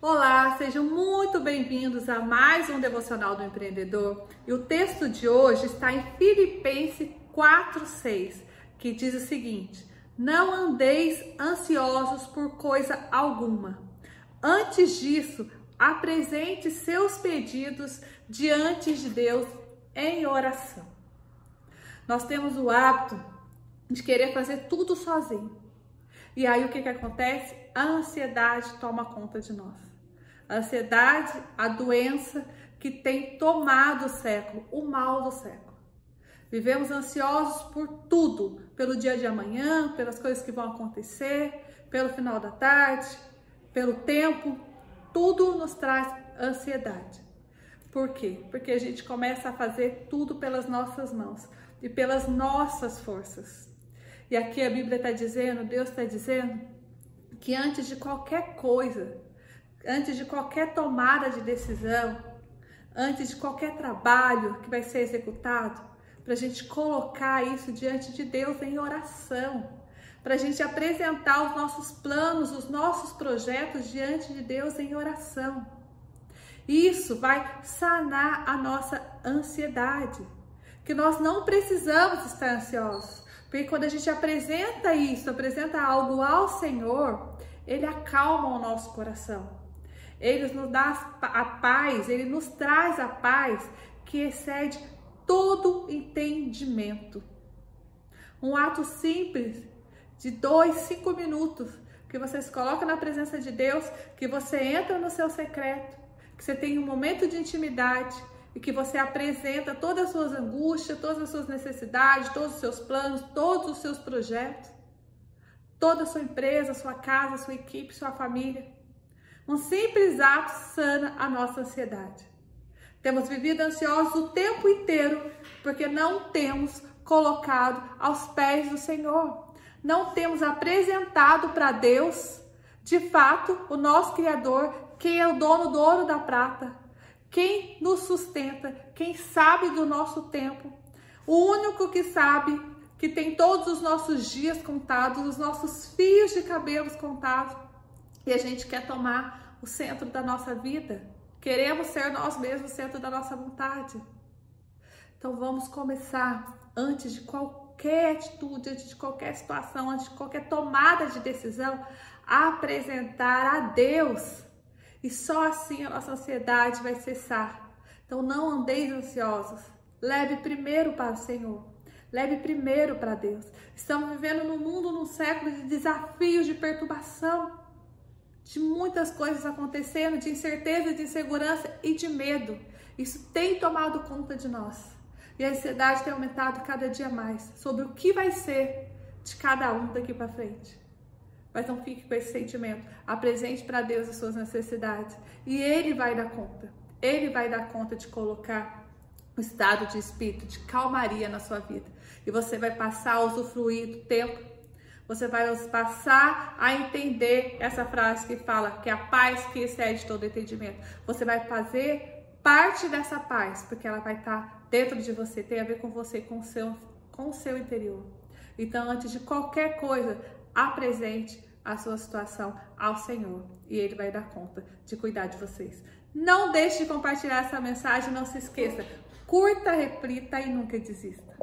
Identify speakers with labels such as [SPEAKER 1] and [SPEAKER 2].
[SPEAKER 1] Olá, sejam muito bem-vindos a mais um Devocional do Empreendedor. E o texto de hoje está em Filipenses 4:6, que diz o seguinte: Não andeis ansiosos por coisa alguma. Antes disso, apresente seus pedidos diante de Deus em oração. Nós temos o hábito de querer fazer tudo sozinho. E aí o que, que acontece? A ansiedade toma conta de nós. A ansiedade, a doença que tem tomado o século, o mal do século. Vivemos ansiosos por tudo, pelo dia de amanhã, pelas coisas que vão acontecer, pelo final da tarde, pelo tempo. Tudo nos traz ansiedade. Por quê? Porque a gente começa a fazer tudo pelas nossas mãos e pelas nossas forças. E aqui a Bíblia está dizendo, Deus está dizendo, que antes de qualquer coisa, antes de qualquer tomada de decisão, antes de qualquer trabalho que vai ser executado, para a gente colocar isso diante de Deus em oração, para a gente apresentar os nossos planos, os nossos projetos diante de Deus em oração. Isso vai sanar a nossa ansiedade, que nós não precisamos estar ansiosos. Porque quando a gente apresenta isso, apresenta algo ao Senhor, ele acalma o nosso coração. Ele nos dá a paz, ele nos traz a paz que excede todo entendimento. Um ato simples de dois, cinco minutos que você se coloca na presença de Deus, que você entra no seu secreto, que você tem um momento de intimidade e que você apresenta todas as suas angústias, todas as suas necessidades, todos os seus planos, todos os seus projetos, toda a sua empresa, sua casa, sua equipe, sua família. Um simples ato sana a nossa ansiedade. Temos vivido ansiosos o tempo inteiro porque não temos colocado aos pés do Senhor. Não temos apresentado para Deus, de fato, o nosso Criador, quem é o dono do ouro da prata, quem nos sustenta, quem sabe do nosso tempo, o único que sabe que tem todos os nossos dias contados, os nossos fios de cabelos contados, e a gente quer tomar o centro da nossa vida. Queremos ser nós mesmos o centro da nossa vontade. Então vamos começar antes de qualquer atitude, antes de qualquer situação, antes de qualquer tomada de decisão, a apresentar a Deus e só assim a nossa ansiedade vai cessar. Então não andeis ansiosos. Leve primeiro para o Senhor. Leve primeiro para Deus. Estamos vivendo num mundo, num século de desafios, de perturbação, de muitas coisas acontecendo, de incerteza, de insegurança e de medo. Isso tem tomado conta de nós. E a ansiedade tem aumentado cada dia mais sobre o que vai ser de cada um daqui para frente. Mas não fique com esse sentimento. Apresente para Deus as suas necessidades e Ele vai dar conta. Ele vai dar conta de colocar um estado de espírito, de calmaria na sua vida. E você vai passar a usufruir do tempo. Você vai passar a entender essa frase que fala que a paz que excede todo entendimento. Você vai fazer parte dessa paz, porque ela vai estar dentro de você, tem a ver com você, com o seu, com o seu interior. Então, antes de qualquer coisa, apresente a sua situação ao Senhor e Ele vai dar conta de cuidar de vocês. Não deixe de compartilhar essa mensagem, não se esqueça. Curta, reflita e nunca desista.